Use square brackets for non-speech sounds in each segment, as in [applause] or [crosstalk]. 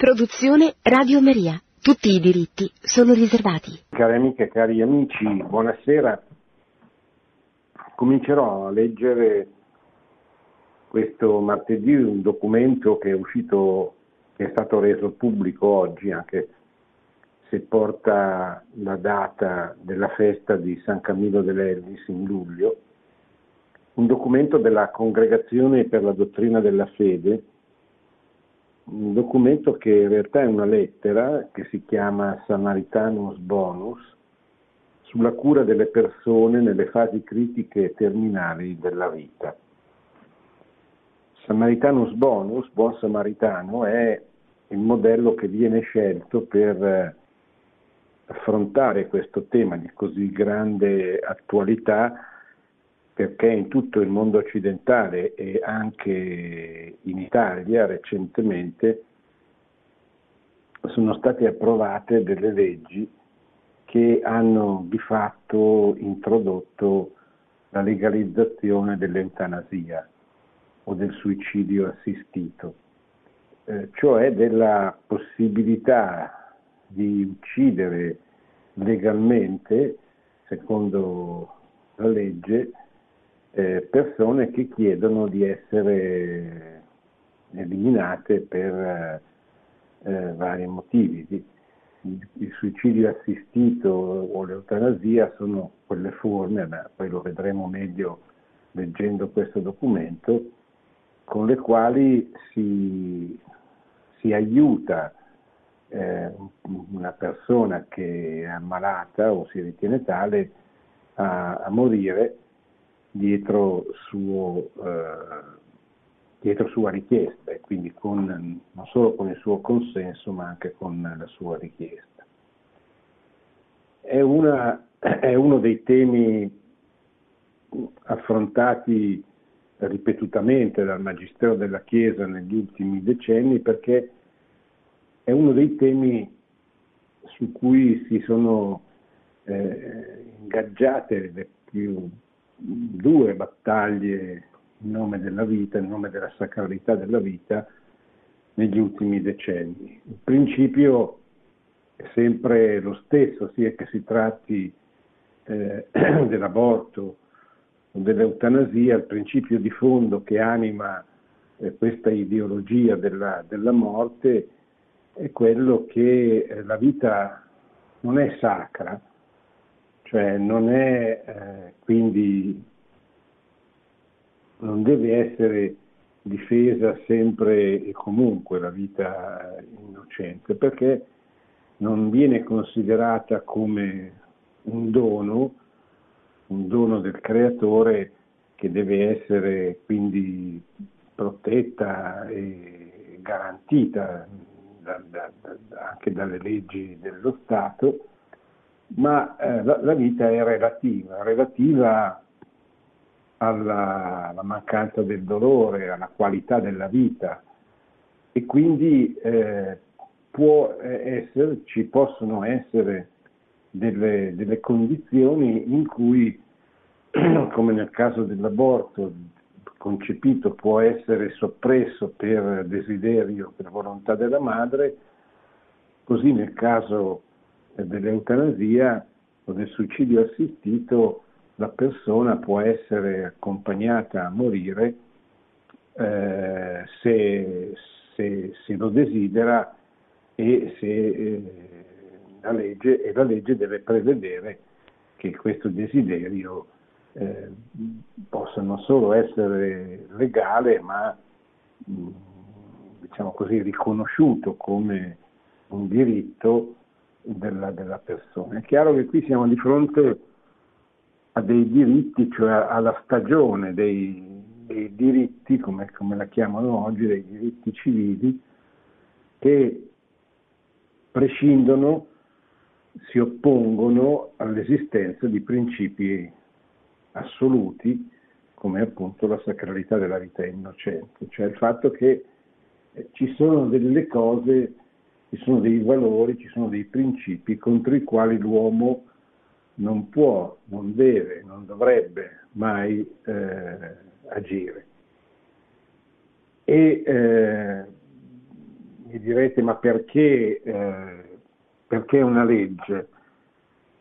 Produzione Radio Maria. Tutti i diritti sono riservati. Cari amiche cari amici, buonasera. Comincerò a leggere questo martedì un documento che è uscito, che è stato reso pubblico oggi, anche se porta la data della festa di San Camillo dell'Elvis in luglio, un documento della Congregazione per la Dottrina della Fede, un documento che in realtà è una lettera che si chiama Samaritanus Bonus sulla cura delle persone nelle fasi critiche e terminali della vita. Samaritanus Bonus, buon samaritano, è il modello che viene scelto per affrontare questo tema di così grande attualità perché in tutto il mondo occidentale e anche in Italia recentemente sono state approvate delle leggi che hanno di fatto introdotto la legalizzazione dell'eutanasia o del suicidio assistito, eh, cioè della possibilità di uccidere legalmente, secondo la legge, eh, persone che chiedono di essere eliminate per eh, vari motivi. Il suicidio assistito o l'eutanasia sono quelle forme, poi lo vedremo meglio leggendo questo documento, con le quali si, si aiuta eh, una persona che è ammalata o si ritiene tale a, a morire dietro, suo, eh, dietro sua richiesta e quindi con, non solo con il suo consenso ma anche con la sua richiesta. È, una, [clears throat] è uno dei temi affrontati ripetutamente dal Magistero della Chiesa negli ultimi decenni perché è uno dei temi su cui si sono eh, ingaggiate le più due battaglie in nome della vita, in nome della sacralità della vita negli ultimi decenni. Il principio è sempre lo stesso, sia che si tratti eh, [clears throat] dell'aborto o dell'eutanasia, il principio di fondo che anima eh, questa ideologia della, della, morte è quello che eh, la vita non è sacra, cioè non è eh, quindi non deve essere difesa sempre e comunque la vita eh, innocente, perché non viene considerata come un dono, un dono del creatore che deve essere quindi protetta e garantita da, da, da, anche dalle leggi dello Stato, ma eh, la, la, vita è relativa, relativa alla, alla, mancanza del dolore, alla qualità della vita. E quindi eh, può essere, ci possono essere delle, delle condizioni in cui, [clears throat] come nel caso dell'aborto, concepito può essere soppresso per desiderio, per volontà della madre, così nel caso dell'eutanasia o del suicidio assistito la persona può essere accompagnata a morire eh, se, se, se, lo desidera e, se, eh, la legge, e la legge deve prevedere che questo desiderio eh, possa non solo essere legale ma mh, diciamo così riconosciuto come un diritto della, della persona. È chiaro che qui siamo di fronte a dei diritti, cioè alla stagione dei, dei diritti, come, come, la chiamano oggi, dei diritti civili, che prescindono, si oppongono all'esistenza di principi assoluti, come appunto la sacralità della vita innocente, cioè il fatto che ci sono delle cose ci sono dei valori, ci sono dei principi contro i quali l'uomo non può, non deve, non dovrebbe mai eh, agire. E eh, mi direte ma perché, eh, perché una legge?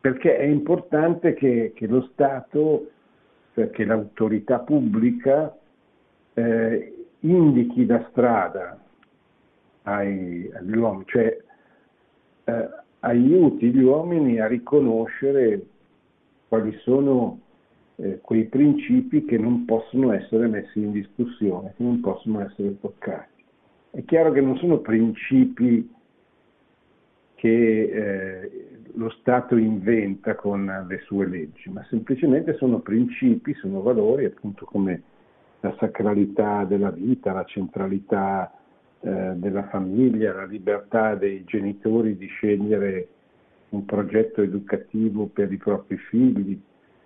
Perché è importante che, che lo Stato, cioè che l'autorità pubblica eh, indichi la strada ai, agli uomini, cioè eh, aiuti gli uomini a riconoscere quali sono eh, quei principi che non possono essere messi in discussione, che non possono essere toccati. È chiaro che non sono principi che eh, lo Stato inventa con le sue leggi, ma semplicemente sono principi, sono valori appunto come la sacralità della vita, la centralità eh, della famiglia, la libertà dei genitori di scegliere un progetto educativo per i propri figli.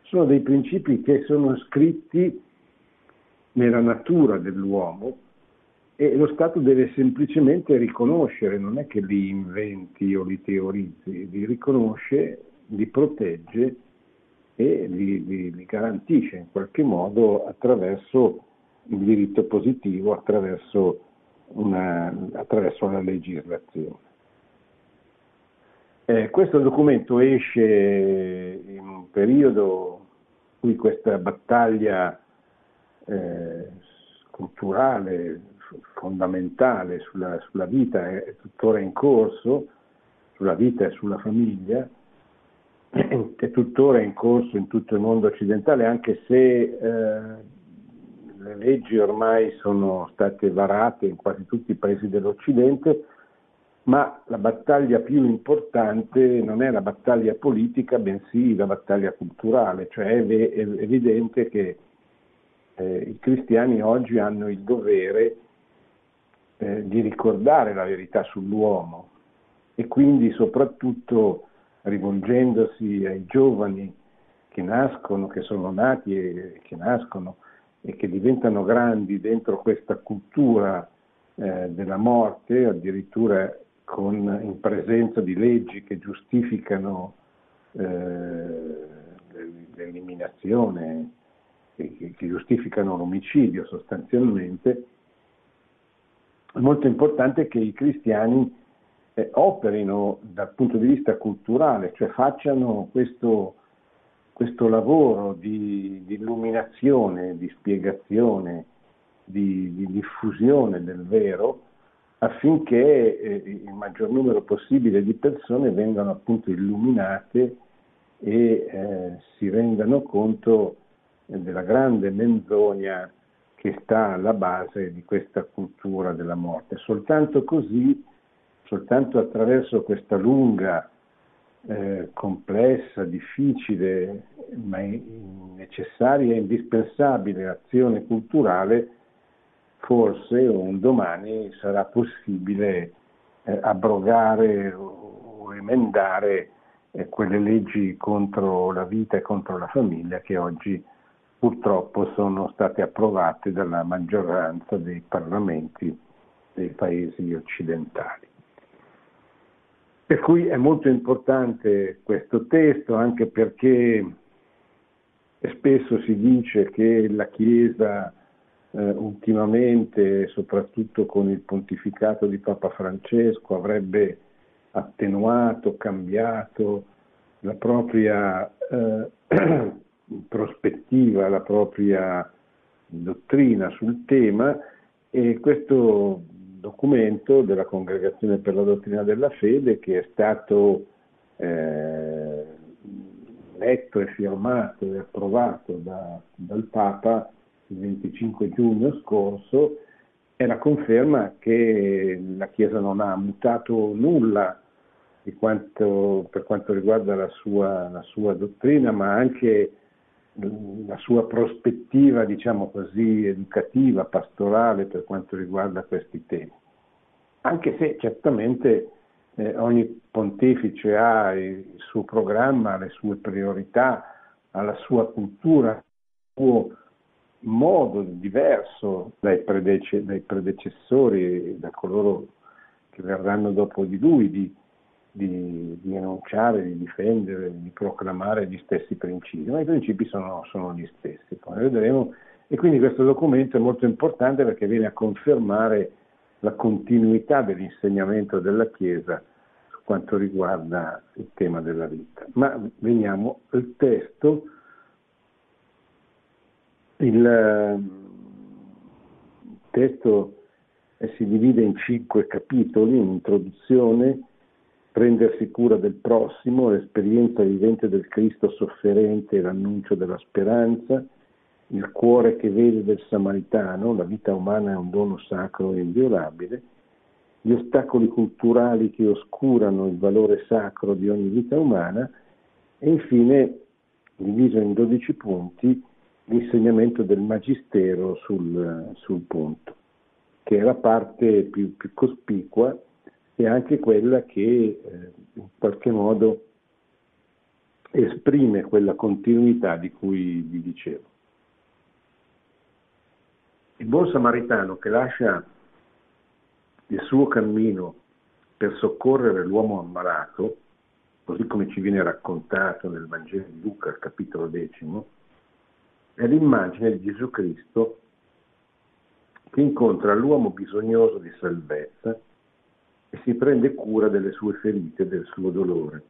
Sono dei principi che sono scritti nella natura dell'uomo e lo Stato deve semplicemente riconoscere, non è che li inventi o li teorizzi, li riconosce, li protegge e li, li, li garantisce in qualche modo attraverso il diritto positivo, attraverso, una, attraverso la legislazione. Eh, questo documento esce in un periodo in cui questa battaglia eh, culturale fondamentale sulla, sulla vita è, tuttora in corso, sulla vita e sulla famiglia, [clears throat] è tuttora in corso in tutto il mondo occidentale, anche se eh, le leggi ormai sono state varate in quasi tutti i paesi dell'Occidente, ma la battaglia più importante non è la battaglia politica, bensì la battaglia culturale, cioè è, evidente che eh, i cristiani oggi hanno il dovere eh, di ricordare la verità sull'uomo e quindi soprattutto rivolgendosi ai giovani che nascono, che sono nati e che nascono e che diventano grandi dentro questa cultura eh, della morte, addirittura con, in presenza di leggi che giustificano eh, l'eliminazione, che, che giustificano l'omicidio sostanzialmente, è molto importante che i cristiani eh, operino dal punto di vista culturale, cioè facciano questo, questo lavoro di, di, illuminazione, di spiegazione, di, di, diffusione del vero affinché eh, il maggior numero possibile di persone vengano appunto illuminate e eh, si rendano conto della grande menzogna che sta alla base di questa cultura della morte. Soltanto così, soltanto attraverso questa lunga, eh, complessa, difficile, ma necessaria e indispensabile azione culturale, forse un domani sarà possibile eh, abrogare o emendare eh, quelle leggi contro la vita e contro la famiglia che oggi purtroppo sono state approvate dalla maggioranza dei parlamenti dei paesi occidentali. Per cui è molto importante questo testo anche perché spesso si dice che la Chiesa eh, ultimamente, soprattutto con il pontificato di Papa Francesco, avrebbe attenuato, cambiato la propria eh, [clears throat] prospettiva la propria dottrina sul tema e questo documento della Congregazione per la Dottrina della Fede che è stato eh, letto e firmato e approvato da, dal Papa il 25 giugno scorso è la conferma che la Chiesa non ha mutato nulla quanto, per quanto riguarda la sua, la sua dottrina, ma anche la sua prospettiva, diciamo così, educativa, pastorale per quanto riguarda questi temi. Anche se certamente eh, ogni pontefice ha il suo programma, le sue priorità, ha la sua cultura, il suo modo diverso dai, predece- dai predecessori da coloro che verranno dopo di lui di di, di, enunciare, di difendere, di proclamare gli stessi principi, ma i principi sono, sono gli stessi, come vedremo, e quindi questo documento è molto importante perché viene a confermare la continuità dell'insegnamento della Chiesa su quanto riguarda il tema della vita. Ma veniamo al testo. Il eh, testo si divide in cinque capitoli, un'introduzione, prendersi cura del prossimo, l'esperienza vivente del Cristo sofferente e l'annuncio della speranza, il cuore che vede del samaritano, la vita umana è un dono sacro e inviolabile, gli ostacoli culturali che oscurano il valore sacro di ogni vita umana e infine, diviso in 12 punti, l'insegnamento del Magistero sul, sul punto, che è la parte più, più cospicua e anche quella che eh, in qualche modo esprime quella continuità di cui vi dicevo. Il buon samaritano che lascia il suo cammino per soccorrere l'uomo ammalato, così come ci viene raccontato nel Vangelo di Luca, capitolo decimo, è l'immagine di Gesù Cristo che incontra l'uomo bisognoso di salvezza e si prende cura delle sue ferite e del suo dolore,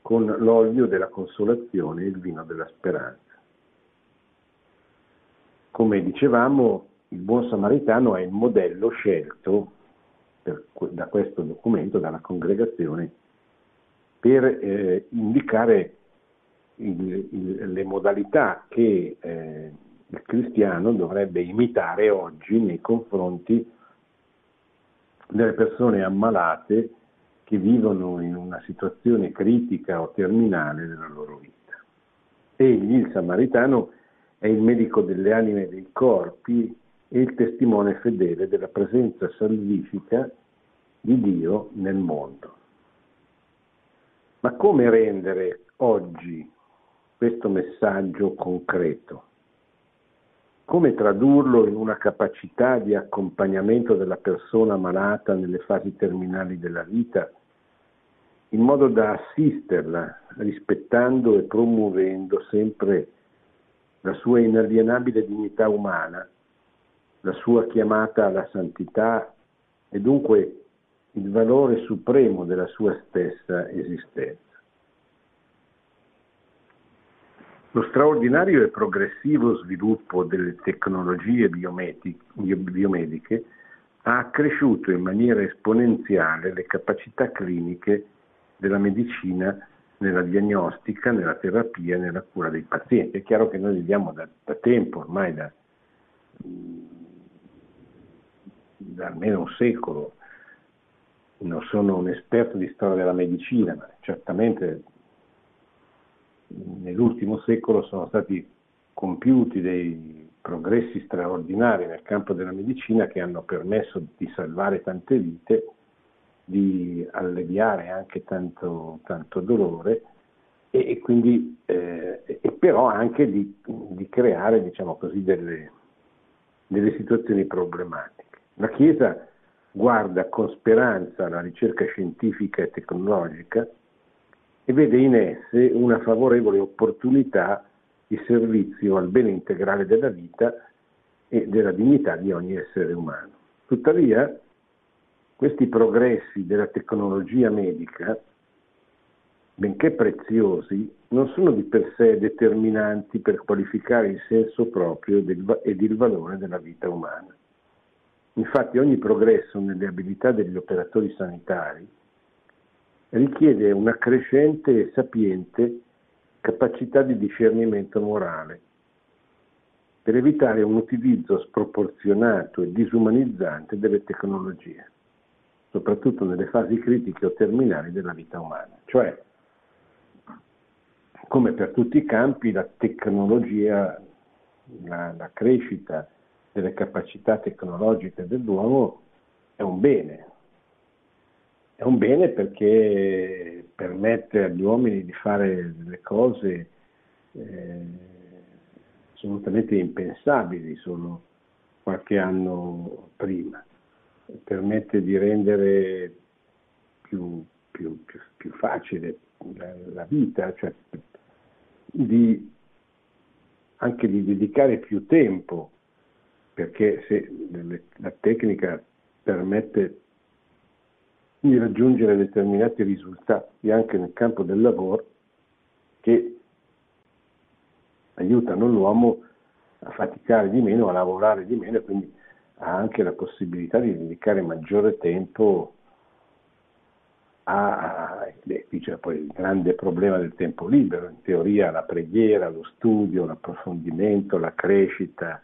con l'olio della consolazione e il vino della speranza. Come dicevamo, il buon samaritano è il modello scelto per, da questo documento, dalla congregazione, per eh, indicare il, il, le modalità che eh, il cristiano dovrebbe imitare oggi nei confronti delle persone ammalate che vivono in una situazione critica o terminale della loro vita. Egli, il samaritano, è il medico delle anime e dei corpi e il testimone fedele della presenza salvifica di Dio nel mondo. Ma come rendere oggi questo messaggio concreto? Come tradurlo in una capacità di accompagnamento della persona malata nelle fasi terminali della vita, in modo da assisterla rispettando e promuovendo sempre la sua inalienabile dignità umana, la sua chiamata alla santità e dunque il valore supremo della sua stessa esistenza. Lo straordinario e progressivo sviluppo delle tecnologie biomediche ha accresciuto in maniera esponenziale le capacità cliniche della medicina nella diagnostica, nella terapia e nella cura dei pazienti. È chiaro che noi viviamo da, da tempo, ormai da, da almeno un secolo, non sono un esperto di storia della medicina, ma certamente nell'ultimo secolo sono stati compiuti dei progressi straordinari nel campo della medicina che hanno permesso di salvare tante vite, di alleviare anche tanto, tanto dolore e, e quindi eh, e però anche di, di creare diciamo così, delle, delle situazioni problematiche. La Chiesa guarda con speranza la ricerca scientifica e tecnologica e vede in esse una favorevole opportunità di servizio al bene integrale della vita e della dignità di ogni essere umano. Tuttavia, questi progressi della tecnologia medica, benché preziosi, non sono di per sé determinanti per qualificare il senso proprio ed il valore della vita umana. Infatti ogni progresso nelle abilità degli operatori sanitari richiede una crescente e sapiente capacità di discernimento morale per evitare un utilizzo sproporzionato e disumanizzante delle tecnologie, soprattutto nelle fasi critiche o terminali della vita umana. Cioè, come per tutti i campi, la tecnologia, la, la crescita delle capacità tecnologiche dell'uomo è un bene, è un bene perché permette agli uomini di fare delle cose eh, assolutamente impensabili solo qualche anno prima, permette di rendere più, più, più, più facile la, la, vita, cioè di, anche di dedicare più tempo, perché se la tecnica permette di raggiungere determinati risultati anche nel campo del lavoro che aiutano l'uomo a faticare di meno, a lavorare di meno e quindi ha anche la possibilità di dedicare maggiore tempo a, qui c'è poi il grande problema del tempo libero, in teoria la preghiera, lo studio, l'approfondimento, la crescita,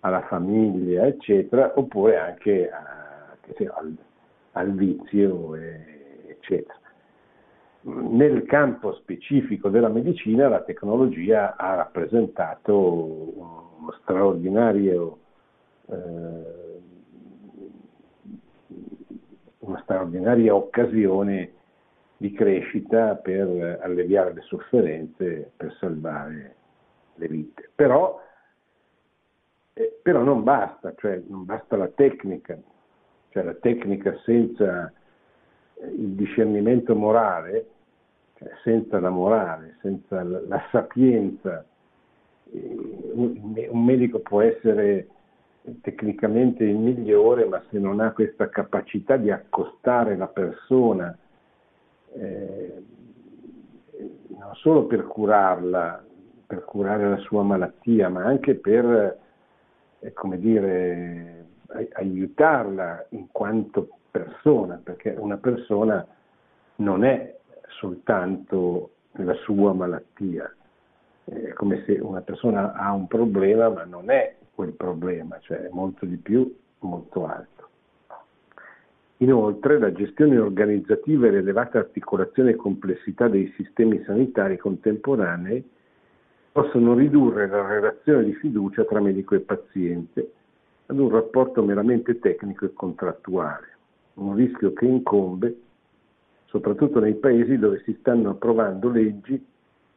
alla famiglia, eccetera, oppure anche a, al, al, vizio, eccetera. Nel campo specifico della medicina la tecnologia ha rappresentato uno straordinario eh, una straordinaria occasione di crescita per alleviare le sofferenze, per salvare le vite. Però, eh, però non basta, cioè non basta la tecnica, cioè la tecnica senza il discernimento morale, cioè senza la morale, senza la, la sapienza, eh, un medico può essere tecnicamente il migliore, ma se non ha questa capacità di accostare la persona, eh, non solo per curarla, per curare la sua malattia, ma anche per, eh, come dire, aiutarla in quanto persona, perché una persona non è soltanto la sua malattia, è come se una persona ha un problema ma non è quel problema, cioè molto di più, molto alto. Inoltre la gestione organizzativa e l'elevata articolazione e complessità dei sistemi sanitari contemporanei possono ridurre la relazione di fiducia tra medico e paziente ad un rapporto meramente tecnico e contrattuale, un rischio che incombe soprattutto nei paesi dove si stanno approvando leggi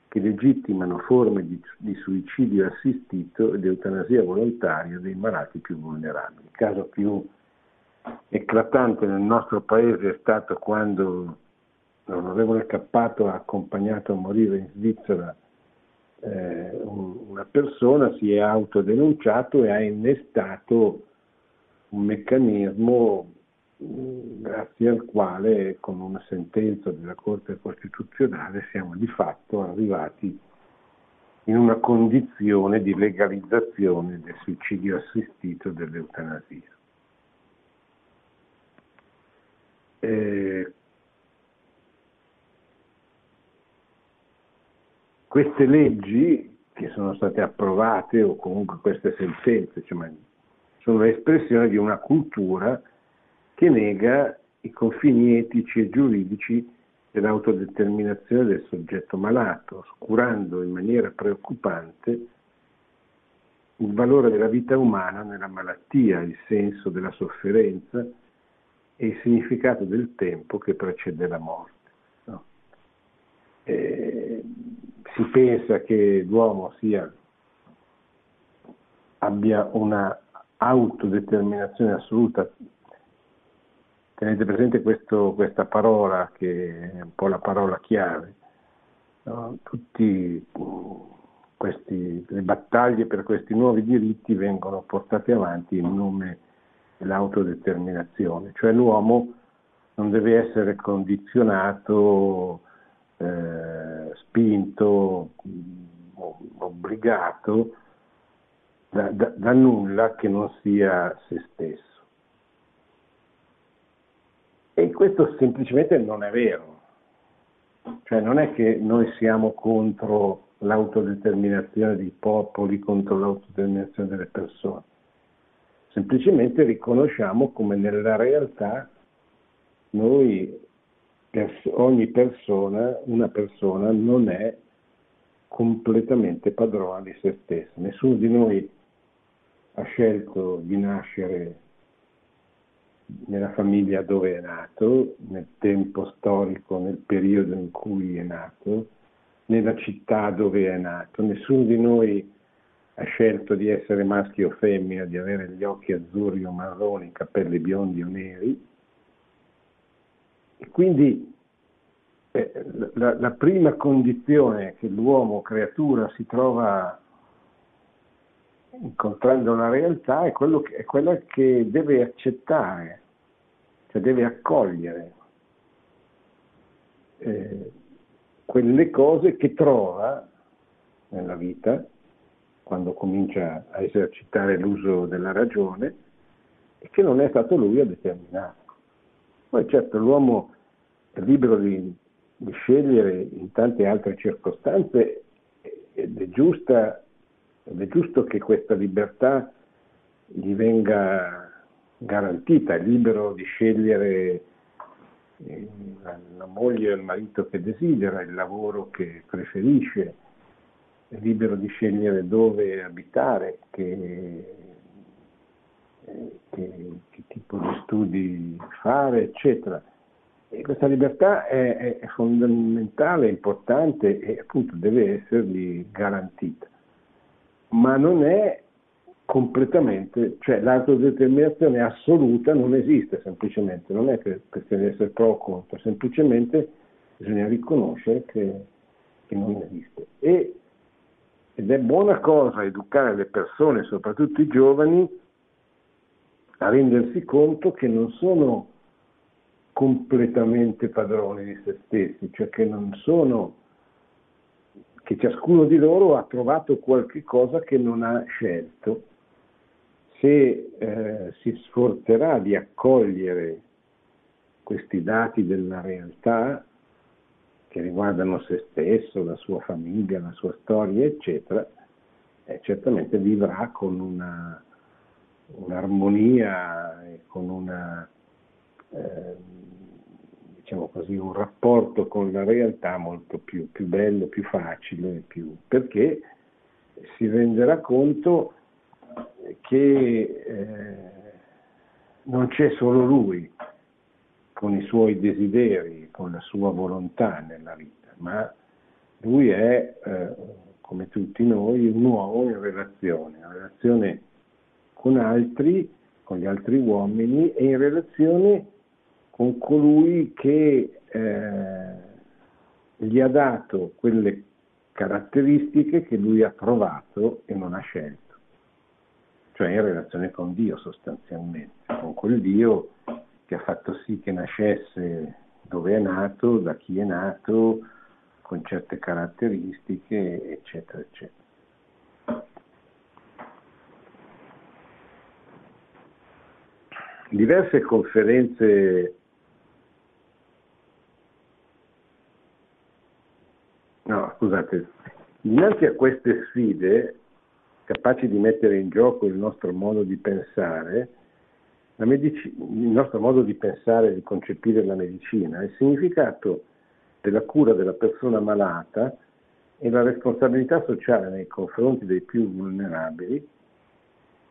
che legittimano forme di, di suicidio assistito ed eutanasia volontaria dei malati più vulnerabili. Il caso più eclatante nel nostro paese è stato quando l'onorevole Cappato ha accompagnato a morire in Svizzera eh, una persona, si è autodenunciato e ha innestato un meccanismo grazie al quale con una sentenza della Corte Costituzionale siamo di fatto arrivati in una condizione di legalizzazione del suicidio assistito dell'eutanasia. Eh, queste leggi che sono state approvate o comunque queste sentenze cioè, sono l'espressione di una cultura che nega i confini etici e giuridici dell'autodeterminazione del soggetto malato, oscurando in maniera preoccupante il valore della vita umana nella malattia, il senso della sofferenza e il significato del tempo che precede la morte. No? Si pensa che l'uomo sia, abbia una autodeterminazione assoluta tenete presente questo, questa parola che è un po' la parola chiave. No? Tutte le battaglie per questi nuovi diritti vengono portate avanti in nome dell'autodeterminazione, cioè l'uomo non deve essere condizionato, eh, spinto, obbligato da, da, da nulla che non sia se stesso. E questo semplicemente non è vero. Cioè non è che noi siamo contro l'autodeterminazione dei popoli, contro l'autodeterminazione delle persone. Semplicemente riconosciamo come nella realtà noi, ogni persona, una persona non è completamente padrona di se stessa. Nessuno di noi ha scelto di nascere nella famiglia dove è nato, nel tempo storico, nel periodo in cui è nato, nella città dove è nato. Nessuno di noi ha scelto di essere maschio o femmina, di avere gli occhi azzurri o marroni, i capelli biondi o neri. Quindi eh, la, la prima condizione che l'uomo creatura si trova incontrando la realtà è, che, è quella che deve accettare cioè deve accogliere eh, quelle cose che trova nella vita quando comincia a esercitare l'uso della ragione e che non è stato lui a determinare. Poi certo l'uomo è libero di, di scegliere in tante altre circostanze ed è, giusta, ed è giusto che questa libertà gli venga garantita, è libero di scegliere eh, la moglie o il marito che desidera, il lavoro che preferisce, è libero di scegliere dove abitare, che, che, che tipo di studi fare, eccetera. E questa libertà è, è, fondamentale, importante e appunto deve essergli garantita, ma non è completamente, cioè l'autodeterminazione assoluta non esiste semplicemente, non è che questione di essere pro o contro, semplicemente bisogna riconoscere che, che non esiste. E, ed è buona cosa educare le persone, soprattutto i giovani, a rendersi conto che non sono completamente padroni di se stessi, cioè che non sono, che ciascuno di loro ha trovato qualche cosa che non ha scelto. Se eh, si sforzerà di accogliere questi dati della realtà che riguardano se stesso, la sua famiglia, la sua storia, eccetera, eh, certamente vivrà con una, un'armonia e con una eh, diciamo così, un rapporto con la realtà molto più, più bello, più facile, più, perché si renderà conto che eh, non c'è solo lui con i suoi desideri, con la sua volontà nella vita, ma lui è, eh, come tutti noi, un uomo in relazione, in relazione con altri, con gli altri uomini e in relazione con colui che eh, gli ha dato quelle caratteristiche che lui ha trovato e non ha scelto, cioè in relazione con Dio sostanzialmente, con quel Dio che ha fatto sì che nascesse dove è nato, da chi è nato, con certe caratteristiche, eccetera, eccetera. Diverse conferenze No, scusate, dinanzi a queste sfide, capaci di mettere in gioco il nostro modo di pensare, medici- il nostro modo di pensare e di concepire la medicina, il significato della cura della persona malata e la responsabilità sociale nei confronti dei più vulnerabili,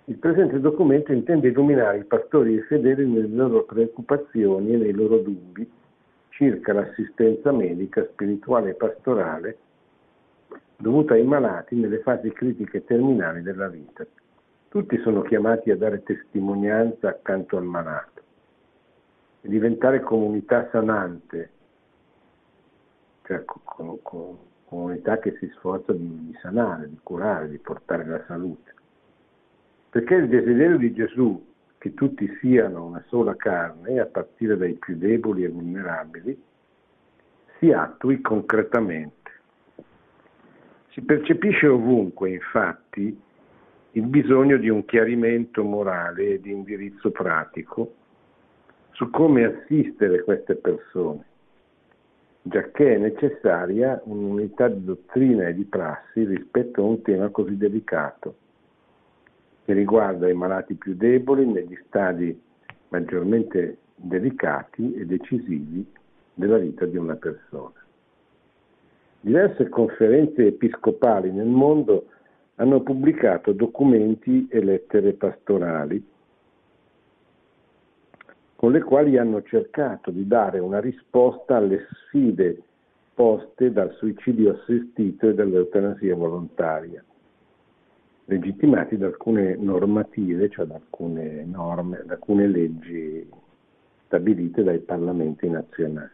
il presente documento intende illuminare i pastori e i fedeli nelle loro preoccupazioni e nei loro dubbi circa l'assistenza medica, spirituale e pastorale dovuta ai malati nelle fasi critiche terminali della vita. Tutti sono chiamati a dare testimonianza accanto al malato e diventare comunità sanante, cioè comunità che si sforza di sanare, di curare, di portare la salute. Perché il desiderio di Gesù che tutti siano una sola carne, a partire dai più deboli e vulnerabili, si attui concretamente. Si percepisce ovunque, infatti, il bisogno di un chiarimento morale e di indirizzo pratico su come assistere queste persone, giacché è necessaria un'unità di dottrina e di prassi rispetto a un tema così delicato che riguarda i malati più deboli negli stadi maggiormente delicati e decisivi della vita di una persona. Diverse conferenze episcopali nel mondo hanno pubblicato documenti e lettere pastorali con le quali hanno cercato di dare una risposta alle sfide poste dal suicidio assistito e dall'eutanasia volontaria legittimati da alcune normative, cioè da alcune norme, da alcune leggi stabilite dai parlamenti nazionali,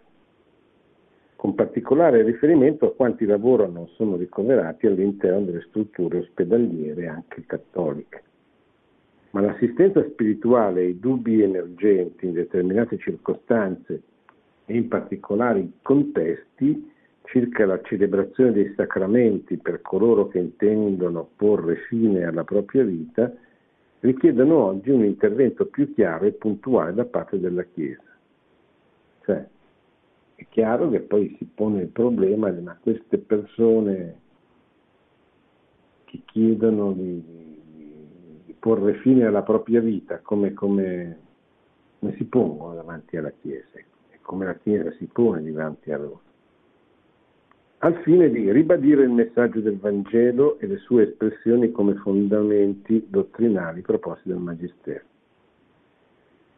con particolare riferimento a quanti lavorano o sono ricoverati all'interno delle strutture ospedaliere anche cattoliche. ma l'assistenza spirituale ai dubbi emergenti in determinate circostanze e in particolari contesti circa la celebrazione dei sacramenti per coloro che intendono porre fine alla propria vita richiedono oggi un intervento più chiaro e puntuale da parte della Chiesa. Cioè, è chiaro che poi si pone il problema di ma queste persone che chiedono di, porre fine alla propria vita, come, come, come si pongono davanti alla Chiesa e come la Chiesa si pone davanti a loro, al fine di ribadire il messaggio del Vangelo e le sue espressioni come fondamenti dottrinali proposti dal Magistero,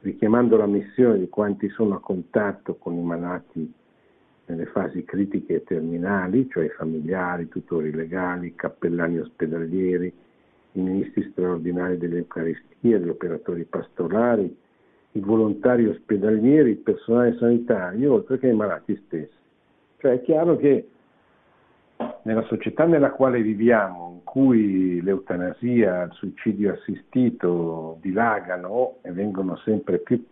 richiamando la missione di quanti sono a contatto con i malati nelle fasi critiche e terminali, cioè i familiari, tutori legali, cappellani ospedalieri, i ministri straordinari dell'Eucaristia, gli operatori pastorali, i volontari ospedalieri, il personale sanitario, oltre che i malati stessi. Cioè è chiaro che nella società nella quale viviamo, in cui l'eutanasia, il suicidio assistito dilagano e vengono sempre più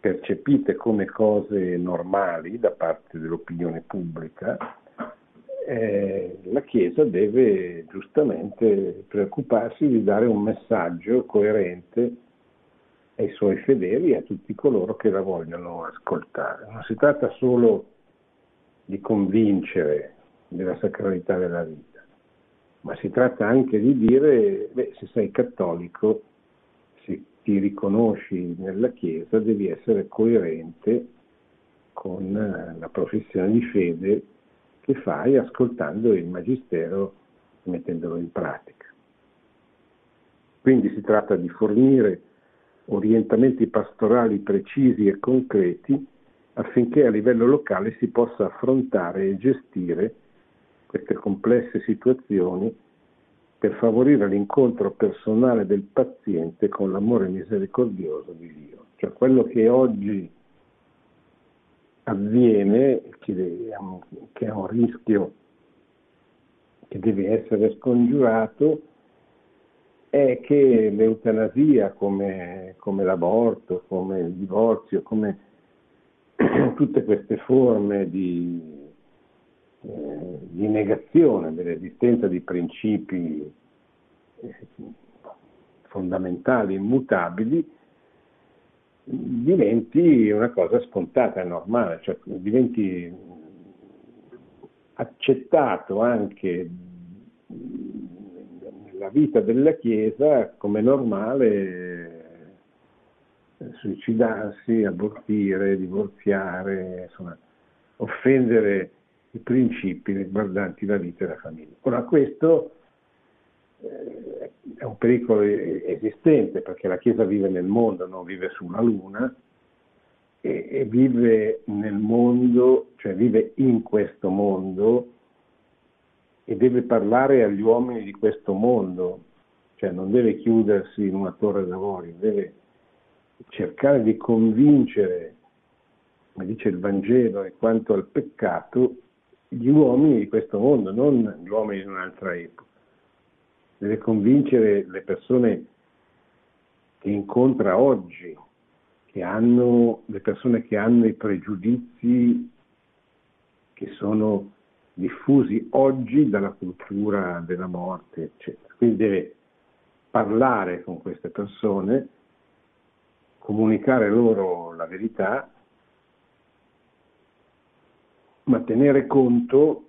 percepite come cose normali da parte dell'opinione pubblica, eh, la Chiesa deve giustamente preoccuparsi di dare un messaggio coerente ai suoi fedeli e a tutti coloro che la vogliono ascoltare. Non si tratta solo di convincere della sacralità della vita, ma si tratta anche di dire, beh, se sei cattolico, se ti riconosci nella Chiesa, devi essere coerente con la professione di fede che fai ascoltando il Magistero e mettendolo in pratica. Quindi si tratta di fornire orientamenti pastorali precisi e concreti affinché a livello locale si possa affrontare e gestire queste complesse situazioni per favorire l'incontro personale del paziente con l'amore misericordioso di Dio. Cioè quello che oggi avviene, che è un rischio che deve essere scongiurato, è che l'eutanasia come, come l'aborto, come il divorzio, come [clears throat] tutte queste forme di, eh, di negazione dell'esistenza di principi eh, fondamentali, immutabili, diventi una cosa scontata normale, cioè diventi accettato anche nella vita della Chiesa come normale suicidarsi, abortire, divorziare, insomma, offendere i principi riguardanti la vita e la famiglia. Ora questo eh, è un pericolo esistente perché la Chiesa vive nel mondo, non vive sulla Luna e, e vive nel mondo, cioè vive in questo mondo e deve parlare agli uomini di questo mondo, cioè non deve chiudersi in una torre d'avorio, deve cercare di convincere, come dice il Vangelo, e quanto al peccato, gli uomini di questo mondo, non gli uomini di un'altra epoca deve convincere le persone che incontra oggi, che hanno, le persone che hanno i pregiudizi che sono diffusi oggi dalla cultura della morte, eccetera. Quindi deve parlare con queste persone, comunicare loro la verità, ma tenere conto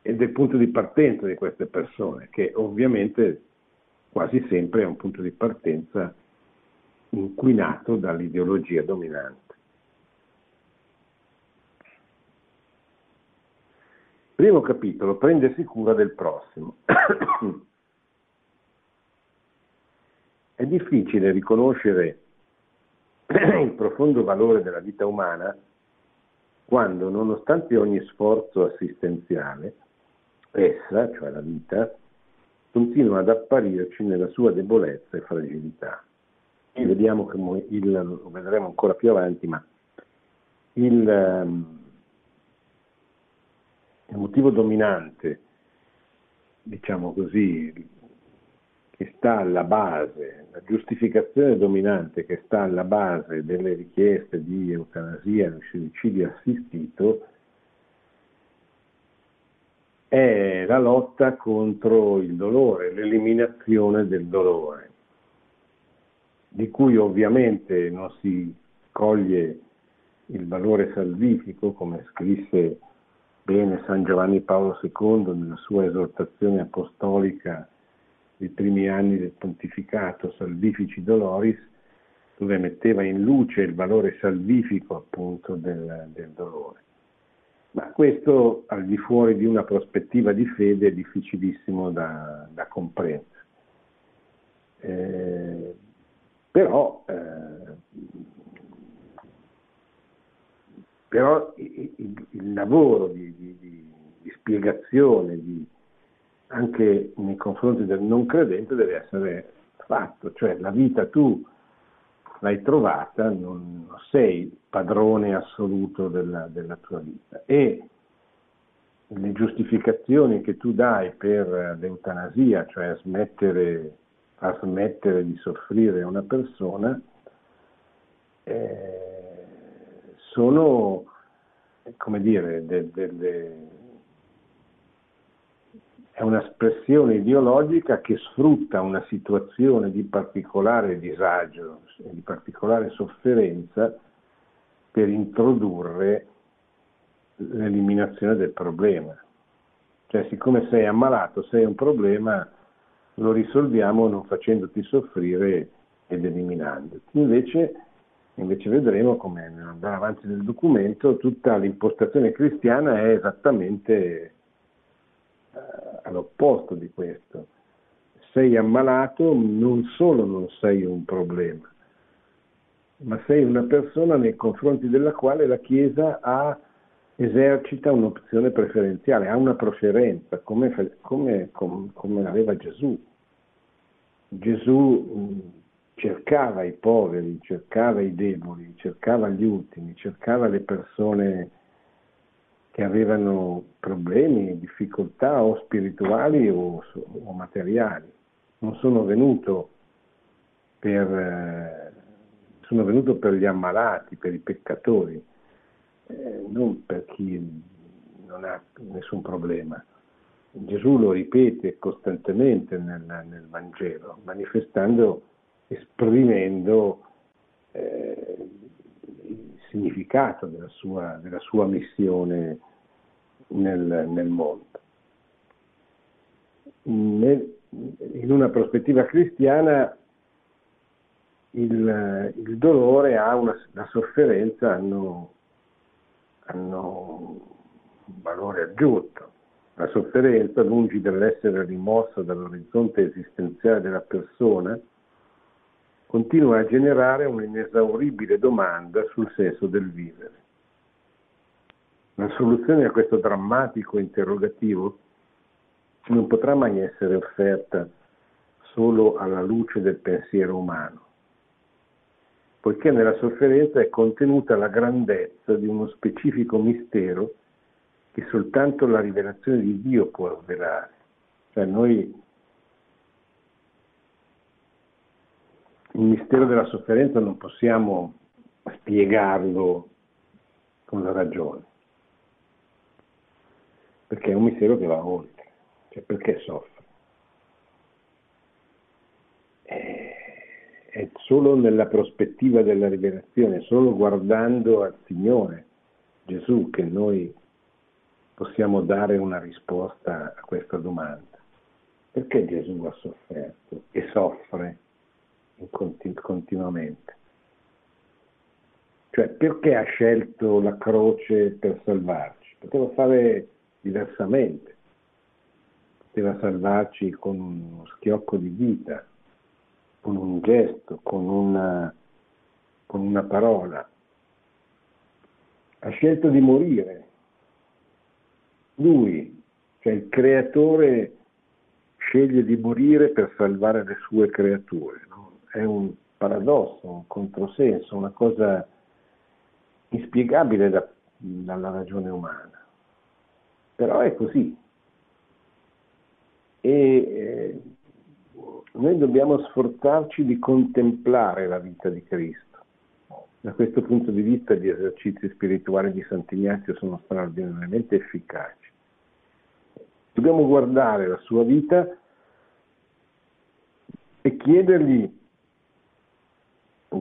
del punto di partenza di queste persone, che ovviamente quasi sempre è un punto di partenza inquinato dall'ideologia dominante. Primo capitolo, prendersi cura del prossimo. [coughs] è difficile riconoscere [coughs] il profondo valore della vita umana quando, nonostante ogni sforzo assistenziale, essa, cioè la vita, continua ad apparirci nella sua debolezza e fragilità. E vediamo che il, lo vedremo ancora più avanti, ma il, ehm, il motivo dominante, diciamo così, che sta alla base, la giustificazione dominante che sta alla base delle richieste di eutanasia e suicidio assistito è la lotta contro il dolore, l'eliminazione del dolore, di cui ovviamente non si coglie il valore salvifico, come scrisse bene San Giovanni Paolo II nella sua esortazione apostolica dei primi anni del pontificato, Salvifici Doloris, dove metteva in luce il valore salvifico appunto del, del dolore. Ma questo al di fuori di una prospettiva di fede è difficilissimo da, da comprendere. Eh, però, eh, però il, il, il, lavoro di, di, di spiegazione, di, anche nei confronti del non credente deve essere fatto, cioè la vita tu l'hai trovata, non sei padrone assoluto della, della tua vita. E le giustificazioni che tu dai per l'eutanasia, cioè smettere, far smettere di soffrire una persona, eh, sono, come dire, delle de, de, è un'espressione ideologica che sfrutta una situazione di particolare disagio di particolare sofferenza per introdurre l'eliminazione del problema. Cioè, siccome sei ammalato, sei un problema, lo risolviamo non facendoti soffrire ed eliminandoti. Invece, invece vedremo come andare avanti nel documento, tutta l'impostazione cristiana è esattamente eh, all'opposto di questo. Sei ammalato, non solo non sei un problema, ma sei una persona nei confronti della quale la Chiesa ha, esercita un'opzione preferenziale, ha una preferenza, come, come, come, aveva Gesù. Gesù cercava i poveri, cercava i deboli, cercava gli ultimi, cercava le persone che avevano problemi, difficoltà o spirituali o, o materiali. Non sono venuto per, eh, sono venuto per gli ammalati, per i peccatori, eh, non per chi non ha nessun problema. Gesù lo ripete costantemente nel, nel Vangelo, manifestando, esprimendo eh, significato della sua, della sua missione nel, nel mondo. Nel, in una prospettiva cristiana il, il dolore una, la sofferenza hanno, hanno un valore aggiunto. La sofferenza, lungi dall'essere rimossa dall'orizzonte esistenziale della persona, continua a generare un'inesauribile domanda sul senso del vivere. La soluzione a questo drammatico interrogativo non potrà mai essere offerta solo alla luce del pensiero umano, poiché nella sofferenza è contenuta la grandezza di uno specifico mistero che soltanto la rivelazione di Dio può svelare. Cioè noi il mistero della sofferenza non possiamo spiegarlo con la ragione, perché è un mistero che va oltre, cioè perché soffre. È solo nella prospettiva della rivelazione, solo guardando al Signore Gesù che noi possiamo dare una risposta a questa domanda. Perché Gesù ha sofferto e soffre? Continuamente. Cioè, perché ha scelto la croce per salvarci? Poteva fare diversamente, poteva salvarci con uno schiocco di vita, con un gesto, con una, con una parola. Ha scelto di morire. Lui, cioè il creatore, sceglie di morire per salvare le sue creature. È un paradosso, un controsenso, una cosa inspiegabile da, dalla ragione umana. Però è così. E, eh, noi dobbiamo sforzarci di contemplare la vita di Cristo. Da questo punto di vista gli esercizi spirituali di Sant'Ignazio sono straordinariamente efficaci. Dobbiamo guardare la sua vita e chiedergli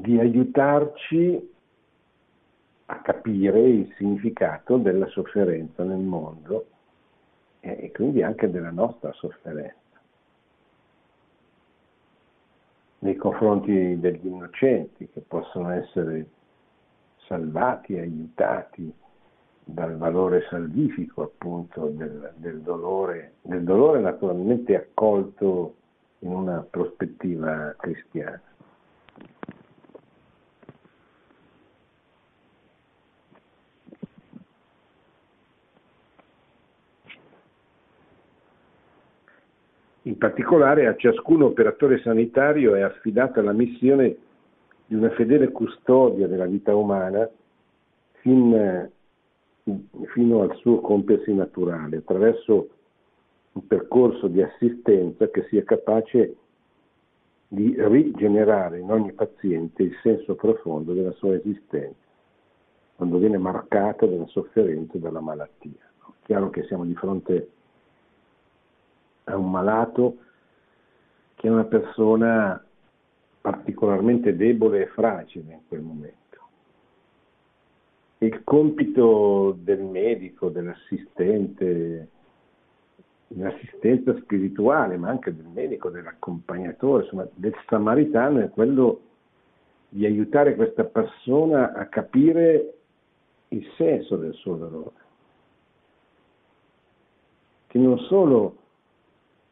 di aiutarci a capire il significato della sofferenza nel mondo e quindi anche della nostra sofferenza. nei confronti degli innocenti che possono essere salvati, aiutati dal valore salvifico appunto del, del, dolore, del dolore naturalmente accolto in una prospettiva cristiana. In particolare a ciascun operatore sanitario è affidata la missione di una fedele custodia della vita umana fin, fino al suo compiersi naturale, attraverso un percorso di assistenza che sia capace di rigenerare in ogni paziente il senso profondo della sua esistenza, quando viene marcata dalla sofferenza e dalla malattia. Chiaro che siamo di fronte a a un malato che è una persona particolarmente debole e fragile in quel momento. Il compito del medico, dell'assistente, dell'assistenza spirituale, ma anche del medico, dell'accompagnatore, insomma, del samaritano è quello di aiutare questa persona a capire il senso del suo dolore. Che non solo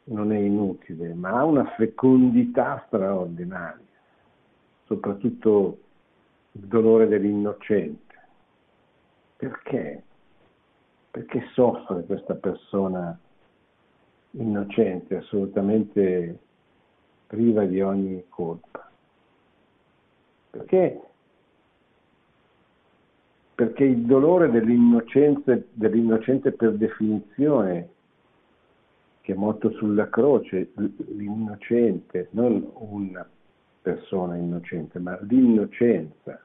non è inutile, ma ha una fecondità straordinaria, soprattutto il dolore dell'innocente. Perché? Perché soffre questa persona innocente, assolutamente priva di ogni colpa? Perché? Perché il dolore dell'innocente, dell'innocente per definizione che è morto sulla croce, l'innocente, non una persona innocente, ma l'innocenza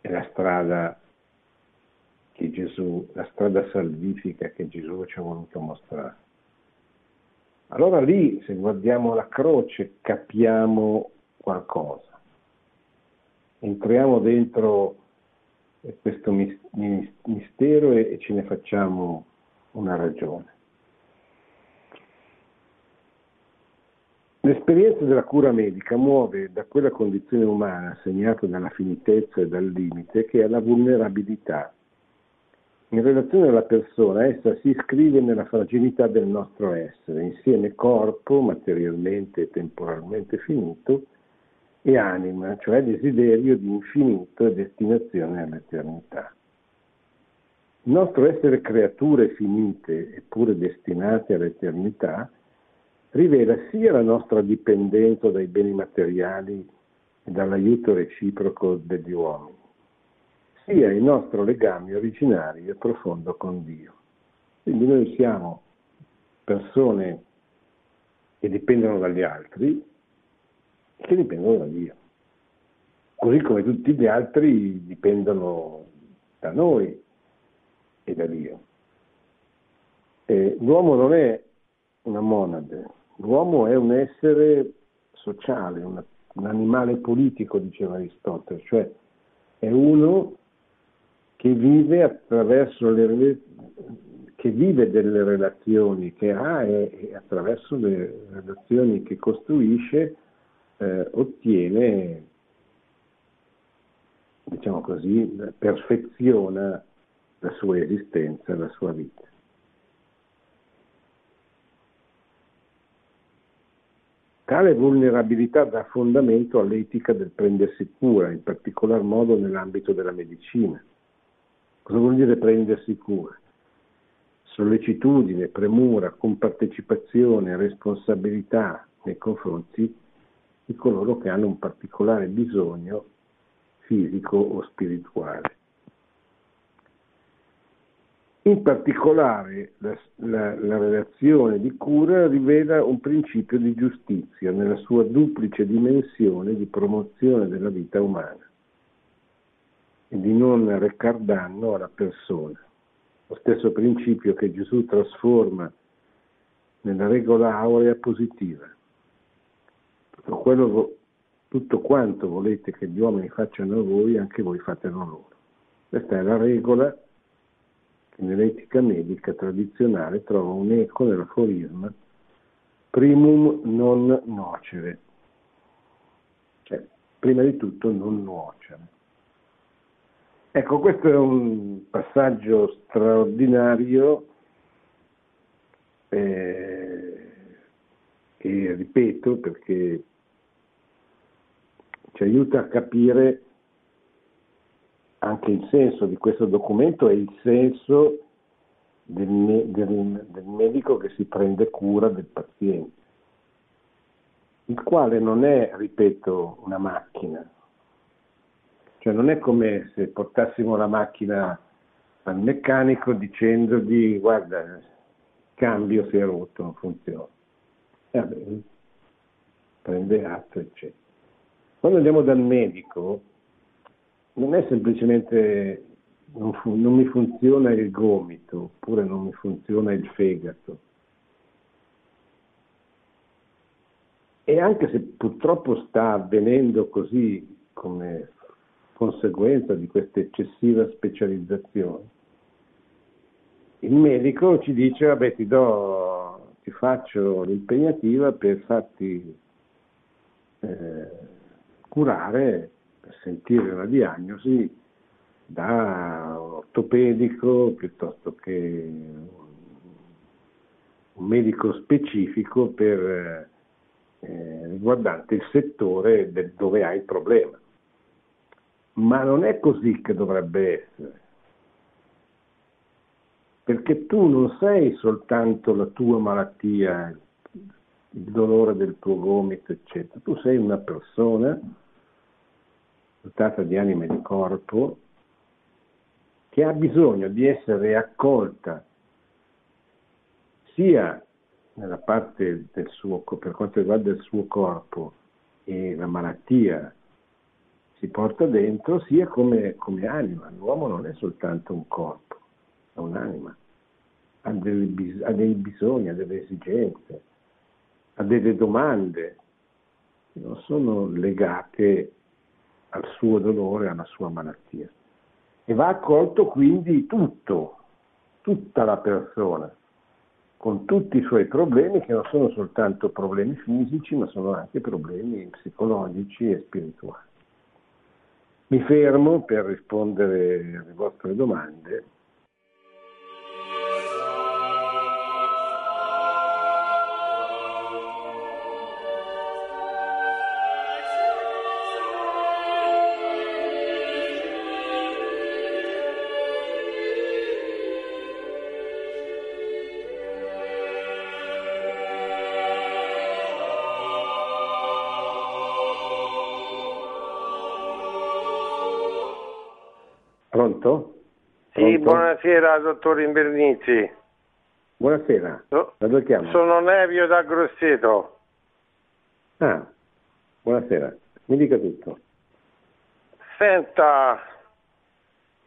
è la strada che Gesù, la strada salvifica che Gesù ci ha voluto mostrare. Allora lì, se guardiamo la croce, capiamo qualcosa. Entriamo dentro questo mistero e ce ne facciamo una ragione. L'esperienza della cura medica muove da quella condizione umana segnata dalla finitezza e dal limite che è la vulnerabilità. In relazione alla persona, essa si iscrive nella fragilità del nostro essere, insieme corpo, materialmente e temporalmente finito, e anima, cioè desiderio di infinito e destinazione all'eternità. Il nostro essere creature finite eppure destinate all'eternità rivela sia la nostra dipendenza dai beni materiali e dall'aiuto reciproco degli uomini, sia il nostro legame originario e profondo con Dio. Quindi noi siamo persone che dipendono dagli altri e che dipendono da Dio, così come tutti gli altri dipendono da noi e da Dio. E l'uomo non è una monade, L'uomo è un essere sociale, un, un animale politico, diceva Aristotele, cioè è uno che vive attraverso le che vive delle relazioni che ha e, e attraverso le relazioni che costruisce eh, ottiene, diciamo così, perfeziona la sua esistenza, la sua vita. Tale vulnerabilità dà fondamento all'etica del prendersi cura, in particolar modo nell'ambito della medicina. Cosa vuol dire prendersi cura? Sollecitudine, premura, compartecipazione, responsabilità nei confronti di coloro che hanno un particolare bisogno fisico o spirituale. In particolare la, la, la, relazione di cura rivela un principio di giustizia nella sua duplice dimensione di promozione della vita umana e di non recar danno alla persona. Lo stesso principio che Gesù trasforma nella regola aurea positiva. Tutto, quello, tutto quanto volete che gli uomini facciano a voi, anche voi fatelo loro. Questa è la regola che nell'etica medica tradizionale trova un eco nell'aforisma primum non nocere, cioè prima di tutto non nuocere. Ecco, questo è un passaggio straordinario eh, che ripeto perché ci aiuta a capire anche il senso di questo documento e il senso del, del, del medico che si prende cura del paziente, il quale non è, ripeto, una macchina, cioè non è come se portassimo la macchina al meccanico dicendogli guarda, cambio si è rotto, non funziona. E vabbè, prende atto, eccetera. Quando andiamo dal medico, non è semplicemente non, fu, non mi funziona il gomito, oppure non mi funziona il fegato. E anche se purtroppo sta avvenendo così come conseguenza di questa eccessiva specializzazione, il medico ci dice, vabbè ti do, ti faccio l'impegnativa per farti eh, curare per sentire la diagnosi da ortopedico piuttosto che un medico specifico per, eh, riguardante il settore dove hai il problema. Ma non è così che dovrebbe essere, perché tu non sei soltanto la tua malattia, il dolore del tuo gomito, eccetera, tu sei una persona dotata di anima e di corpo, che ha bisogno di essere accolta sia nella parte del suo, per quanto riguarda il suo corpo e la malattia si porta dentro, sia come, come anima. L'uomo non è soltanto un corpo, è un'anima, ha, dei, ha dei bisogni, ha delle esigenze, ha delle domande che non sono legate al suo dolore, alla sua malattia. E va accolto quindi tutto, tutta la persona, con tutti i suoi problemi che non sono soltanto problemi fisici, ma sono anche problemi psicologici e spirituali. Mi fermo per rispondere alle vostre domande buonasera dottor Invernizzi. Buonasera, da dove chiamo? Sono Nevio da Grosseto. Ah, buonasera, mi dica tutto. Senta,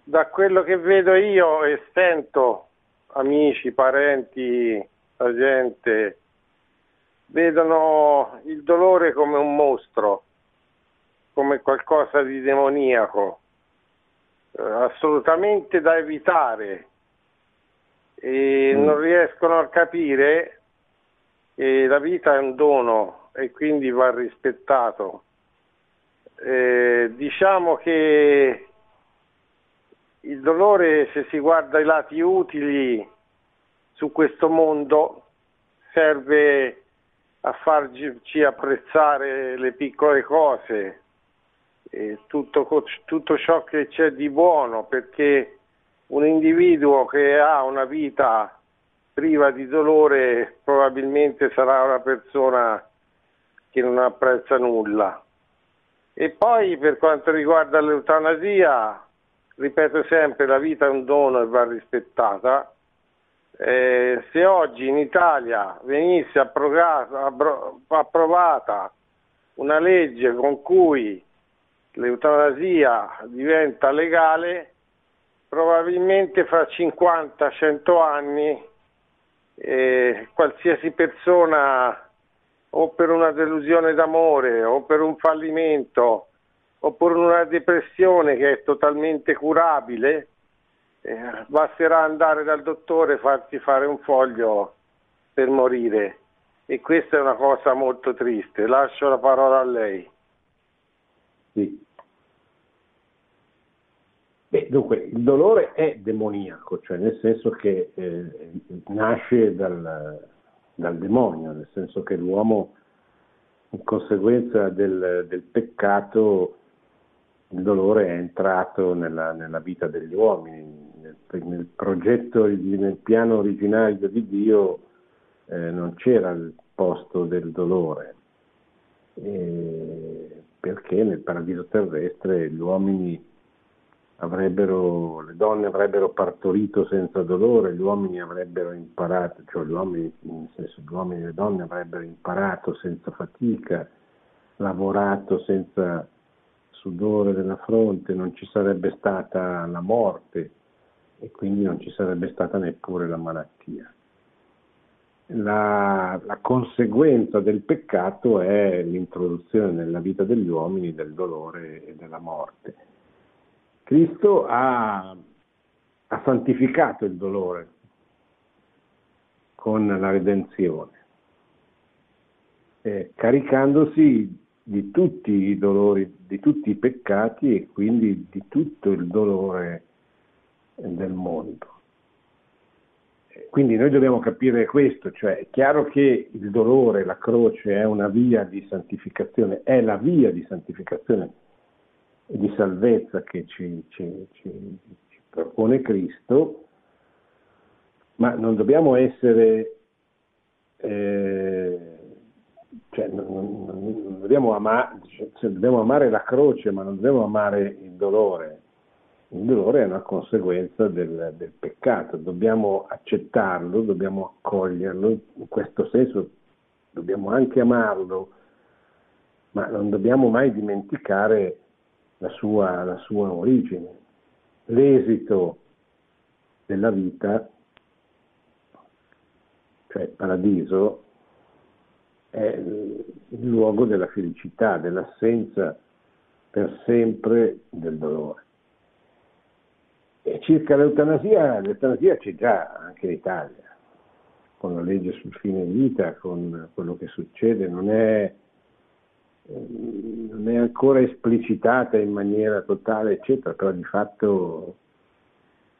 da quello che vedo io e sento, amici, parenti, la gente, vedono il dolore come un mostro, come qualcosa di demoniaco assolutamente da evitare e mm. non riescono a capire che la vita è un dono e quindi va rispettato. Eh, diciamo che il dolore, se si guarda i lati utili su questo mondo, serve a farci apprezzare le piccole cose, tutto, tutto ciò che c'è di buono, perché un individuo che ha una vita priva di dolore probabilmente sarà una persona che non apprezza nulla. E poi per quanto riguarda l'eutanasia, ripeto sempre, la vita è un dono e va rispettata. Eh, se oggi in Italia venisse approvata una legge con cui l'eutanasia diventa legale, probabilmente fra 50-100 anni eh, qualsiasi persona o per una delusione d'amore o per un fallimento oppure una depressione che è totalmente curabile, eh, basterà andare dal dottore e farti fare un foglio per morire. E questa è una cosa molto triste. Lascio la parola a lei. Sì. Beh, dunque, il dolore è demoniaco, cioè nel senso che eh, nasce dal, dal, demonio, nel senso che l'uomo, in conseguenza del, del peccato, il dolore è entrato nella, nella vita degli uomini. Nel, nel, progetto, nel piano originario di Dio eh, non c'era il posto del dolore, eh, perché nel paradiso terrestre gli uomini avrebbero, le donne avrebbero partorito senza dolore, gli uomini avrebbero imparato, cioè gli uomini, nel senso gli uomini e le donne avrebbero imparato senza fatica, lavorato senza sudore della fronte, non ci sarebbe stata la morte e quindi non ci sarebbe stata neppure la malattia. La, la, conseguenza del peccato è l'introduzione nella vita degli uomini del dolore e della morte. Cristo ha, ha santificato il dolore con la redenzione, eh, caricandosi di tutti i dolori, di tutti i peccati e quindi di tutto il dolore del mondo. Quindi noi dobbiamo capire questo, cioè è chiaro che il dolore, la croce è una via di santificazione, è la via di santificazione di salvezza che ci, ci, ci, ci propone Cristo, ma non dobbiamo essere eh, cioè, non, non, dobbiamo, amare, cioè, dobbiamo amare la croce, ma non dobbiamo amare il dolore. Il dolore è una conseguenza del, del peccato, dobbiamo accettarlo, dobbiamo accoglierlo, in questo senso dobbiamo anche amarlo, ma non dobbiamo mai dimenticare la sua, la sua origine. L'esito della vita, cioè il paradiso, è il luogo della felicità, dell'assenza per sempre del dolore. E circa l'eutanasia, l'eutanasia c'è già anche in Italia, con la legge sul fine vita, con quello che succede, non è, non è ancora esplicitata in maniera totale, eccetera, però di fatto,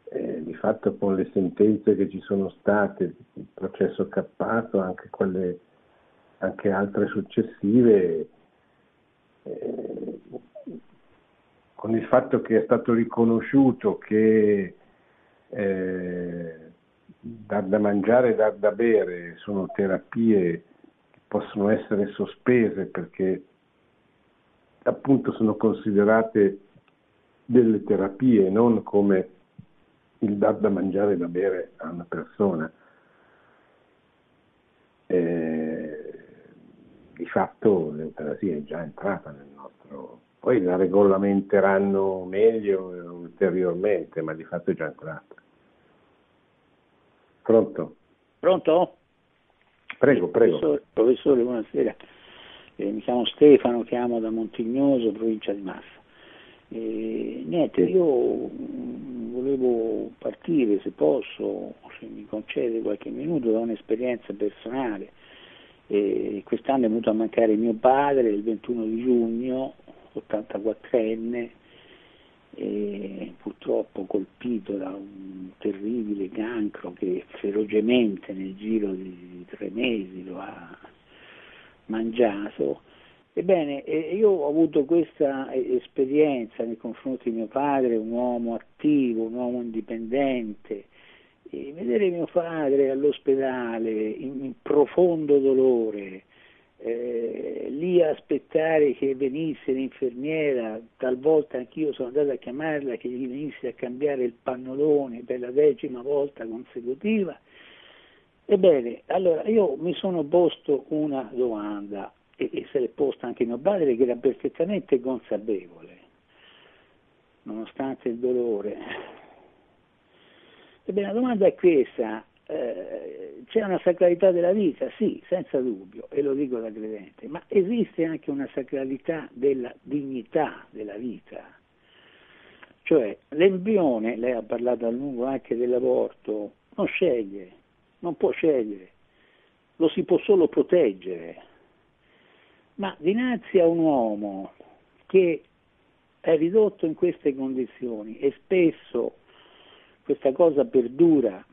eh, di fatto con le sentenze che ci sono state, il processo cappato, anche quelle anche altre successive, eh, con il fatto che è stato riconosciuto che eh, dar da mangiare e dar da bere sono terapie che possono essere sospese perché appunto sono considerate delle terapie, non come il dar da mangiare e da bere a una persona. Eh, di fatto l'eutanasia è già entrata nel nostro... Poi la regolamenteranno meglio ulteriormente, ma di fatto è già entrata. Pronto? Pronto? Prego, prego. Professore, professore buonasera. Eh, mi chiamo Stefano, chiamo da Montignoso, provincia di Massa. Eh, niente, io mm, volevo partire, se posso, se mi concede qualche minuto, da un'esperienza personale e quest'anno è venuto a mancare mio padre il 21 di giugno, 84enne, purtroppo colpito da un terribile cancro che ferocemente nel giro di tre mesi lo ha mangiato. Ebbene, io ho avuto questa esperienza nei confronti di mio padre, un uomo attivo, un uomo indipendente, e vedere mio padre all'ospedale in, in profondo dolore, eh, lì a aspettare che venisse l'infermiera, talvolta anch'io sono andato a chiamarla che gli venisse a cambiare il pannolone per la decima volta consecutiva. Ebbene, allora io mi sono posto una domanda e, e se l'è posta anche mio padre che era perfettamente consapevole, nonostante il dolore. Ebbene, la domanda è questa, eh, c'è una sacralità della vita, sì, senza dubbio, e lo dico da credente, ma esiste anche una sacralità della dignità della vita. Cioè l'embrione, lei ha parlato a lungo anche dell'aborto, non sceglie, non può scegliere, lo si può solo proteggere. Ma dinanzi a un uomo che è ridotto in queste condizioni e spesso questa cosa perdura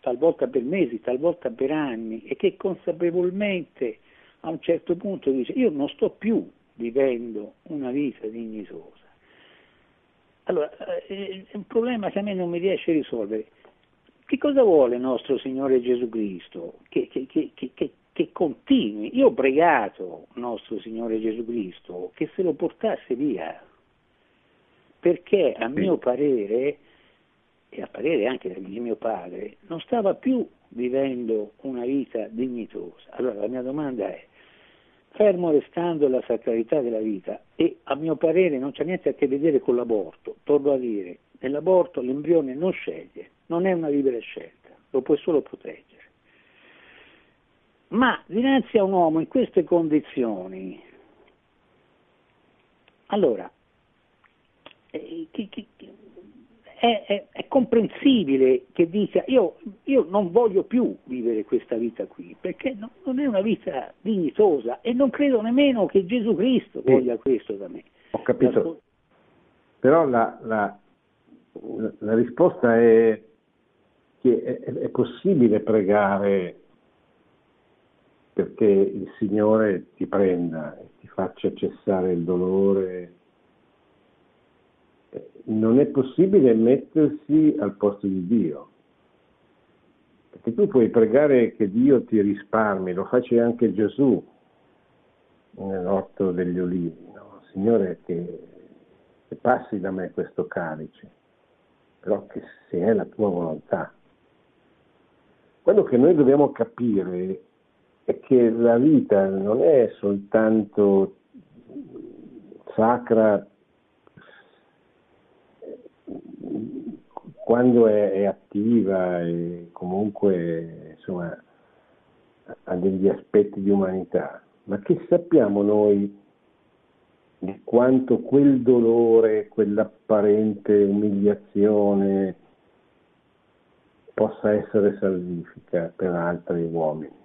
talvolta per mesi, talvolta per anni, e che consapevolmente a un certo punto dice io non sto più vivendo una vita dignitosa. Allora, eh, è un problema che a me non mi riesce a risolvere. Che cosa vuole il nostro Signore Gesù Cristo? Che, che, che, che continui. Io ho pregato il nostro Signore Gesù Cristo che se lo portasse via, perché a mio parere e a parere anche di mio padre, non stava più vivendo una vita dignitosa. Allora la mia domanda è, fermo restando la sacralità della vita e a mio parere non c'è niente a che vedere con l'aborto, torno a dire, nell'aborto l'embrione non sceglie, non è una libera scelta, lo puoi solo proteggere. Ma dinanzi a un uomo in queste condizioni, allora, eh, chi, chi, è, è, è comprensibile che dica io, io, non voglio più vivere questa vita qui, perché no, non è una vita dignitosa e non credo nemmeno che Gesù Cristo voglia questo da me. Ho capito, però la, la, la risposta è che è, possibile pregare perché il Signore ti prenda e ti faccia cessare il dolore non è possibile mettersi al posto di Dio. Perché tu puoi pregare che Dio ti risparmi, lo face anche Gesù nell'orto degli olivi, no? Signore che, che passi da me questo calice, però che se è la tua volontà. Quello che noi dobbiamo capire è che la vita non è soltanto sacra quando è, è, attiva e comunque insomma, ha degli aspetti di umanità, ma che sappiamo noi di quanto quel dolore, quell'apparente umiliazione possa essere salvifica per altri uomini.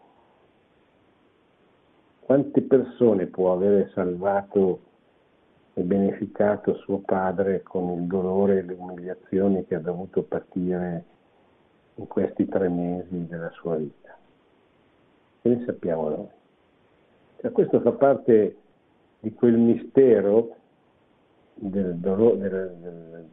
Quante persone può avere salvato e beneficato suo padre con il dolore e le umiliazioni che ha dovuto patire in questi tre mesi della sua vita. Che ne sappiamo noi? Cioè, questo fa parte di quel mistero del, dolore, del,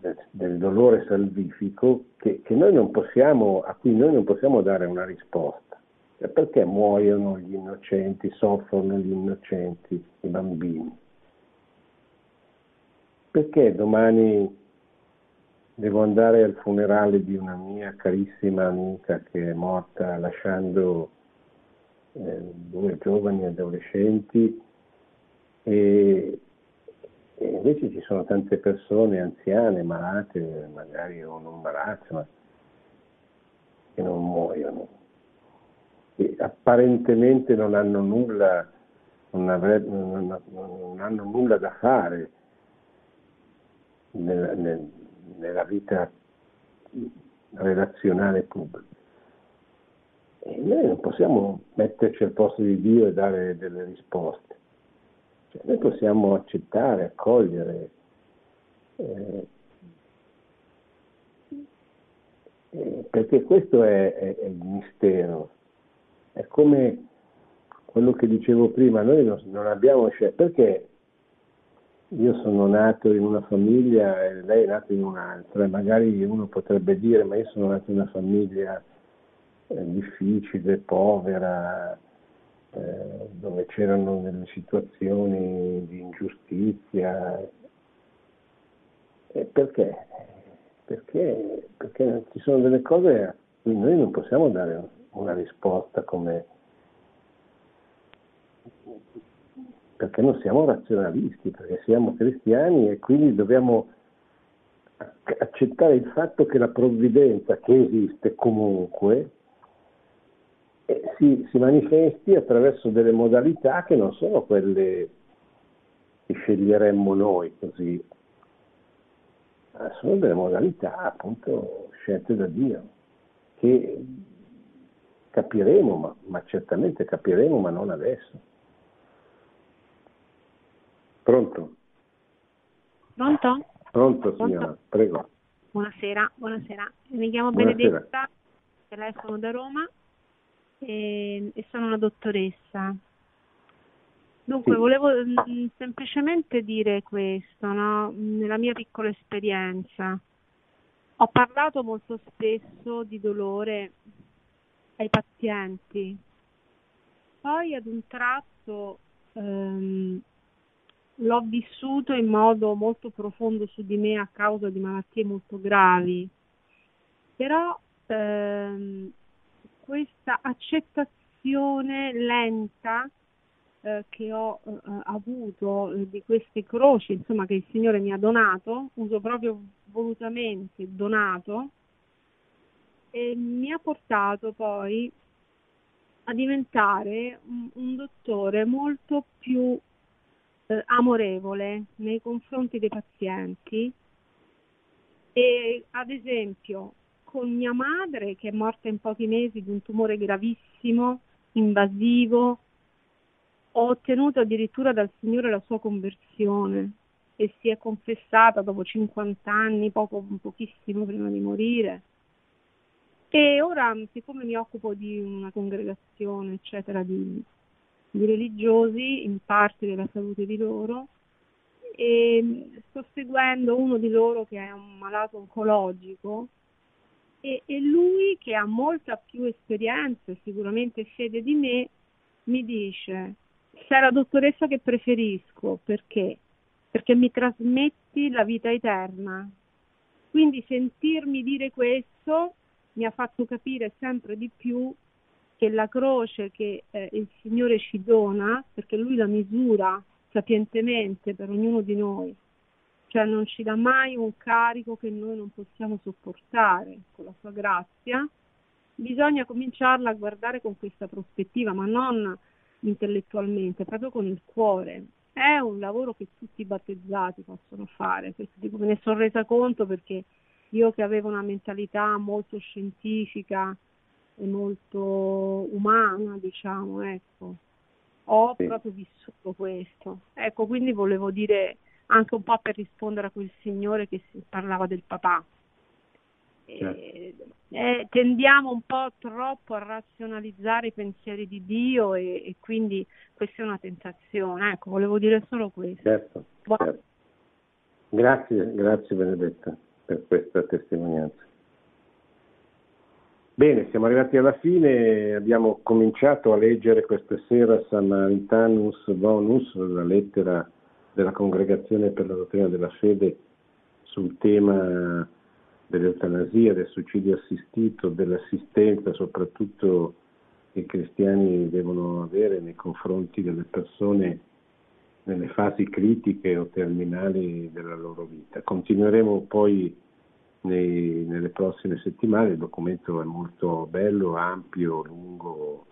del, del dolore salvifico che, che possiamo, a cui noi non possiamo dare una risposta. Cioè, perché muoiono gli innocenti, soffrono gli innocenti, i bambini? perché domani devo andare al funerale di una mia carissima amica che è morta lasciando eh, due giovani adolescenti e, e, invece ci sono tante persone anziane, malate, magari o non malate, ma che non muoiono e apparentemente non hanno nulla, non, avrebbe, non, non hanno nulla da fare nella, nel, nella vita relazionale pubblica. E noi non possiamo metterci al posto di Dio e dare delle risposte. Cioè, noi possiamo accettare, accogliere. Eh, eh, perché questo è, è, è, il mistero. È come quello che dicevo prima, noi non, non abbiamo scelto. Perché io sono nato in una famiglia e lei è nata in un'altra, magari uno potrebbe dire ma io sono nato in una famiglia eh, difficile, povera, eh, dove c'erano delle situazioni di ingiustizia. E perché? Perché, perché ci sono delle cose a cui noi non possiamo dare una risposta come perché non siamo razionalisti, perché siamo cristiani e quindi dobbiamo accettare il fatto che la provvidenza che esiste comunque si, si, manifesti attraverso delle modalità che non sono quelle che sceglieremmo noi così, ma sono delle modalità appunto scelte da Dio, che capiremo, ma, ma certamente capiremo, ma non adesso. Pronto? Pronto? Pronto signora, Pronto? prego. Buonasera, buonasera. Mi chiamo buonasera. Benedetta, telefono da Roma e, e sono una dottoressa. Dunque, sì. volevo mh, mm, semplicemente dire questo, no? nella mia piccola esperienza. Ho parlato molto spesso di dolore ai pazienti, poi ad un tratto ehm, l'ho vissuto in modo molto profondo su di me a causa di malattie molto gravi, però ehm, questa accettazione lenta eh, che ho eh, avuto eh, di queste croci, insomma, che il Signore mi ha donato, uso proprio volutamente donato, e mi ha portato poi a diventare un, un dottore molto più eh, amorevole nei confronti dei pazienti. E ad esempio con mia madre che è morta in pochi mesi di un tumore gravissimo, invasivo, ho ottenuto addirittura dal Signore la sua conversione e si è confessata dopo 50 anni, poco, pochissimo prima di morire. E ora, siccome mi occupo di una congregazione, eccetera, di di religiosi in parte della salute di loro e sto seguendo uno di loro che è un malato oncologico e, e lui che ha molta più esperienza e sicuramente fede di me mi dice sei la dottoressa che preferisco perché? Perché mi trasmetti la vita eterna. Quindi sentirmi dire questo mi ha fatto capire sempre di più che la croce che eh, il Signore ci dona, perché Lui la misura sapientemente per ognuno di noi, cioè non ci dà mai un carico che noi non possiamo sopportare con la sua grazia, bisogna cominciarla a guardare con questa prospettiva, ma non intellettualmente, proprio con il cuore. È un lavoro che tutti i battezzati possono fare, questo dico, me ne sono resa conto perché io che avevo una mentalità molto scientifica, e molto umana, diciamo, ecco. Ho sì. proprio vissuto questo. Ecco, quindi volevo dire anche un po' per rispondere a quel signore che parlava del papà. Certo. Eh, tendiamo un po' troppo a razionalizzare i pensieri di Dio e, e, quindi questa è una tentazione. Ecco, volevo dire solo questo. Certo, certo. Grazie, grazie Benedetta per questa testimonianza. Bene, siamo arrivati alla fine, abbiamo cominciato a leggere questa sera Samaritanus Bonus, la lettera della Congregazione per la Dottrina della Fede sul tema dell'eutanasia, del suicidio assistito, dell'assistenza soprattutto che i cristiani devono avere nei confronti delle persone nelle fasi critiche o terminali della loro vita. Continueremo poi nei, nelle prossime settimane. Il documento è molto bello, ampio, lungo,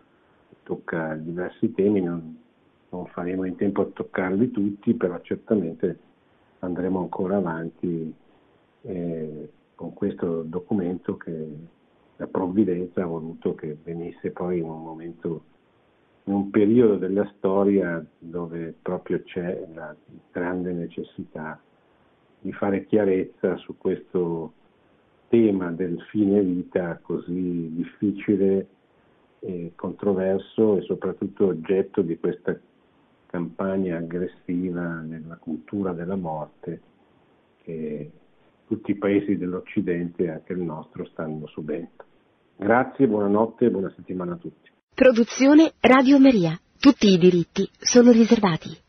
tocca diversi temi, non, non faremo in tempo a toccarli tutti, però certamente andremo ancora avanti eh, con questo documento che la provvidenza ha voluto che venisse poi in un momento, in un periodo della storia dove proprio c'è la grande necessità di fare chiarezza su questo tema del fine vita così difficile e controverso e soprattutto oggetto di questa campagna aggressiva nella cultura della morte che tutti i paesi dell'Occidente, anche il nostro, stanno subendo. Grazie, buonanotte e buona settimana a tutti. Produzione Radio Maria Tutti i diritti sono riservati.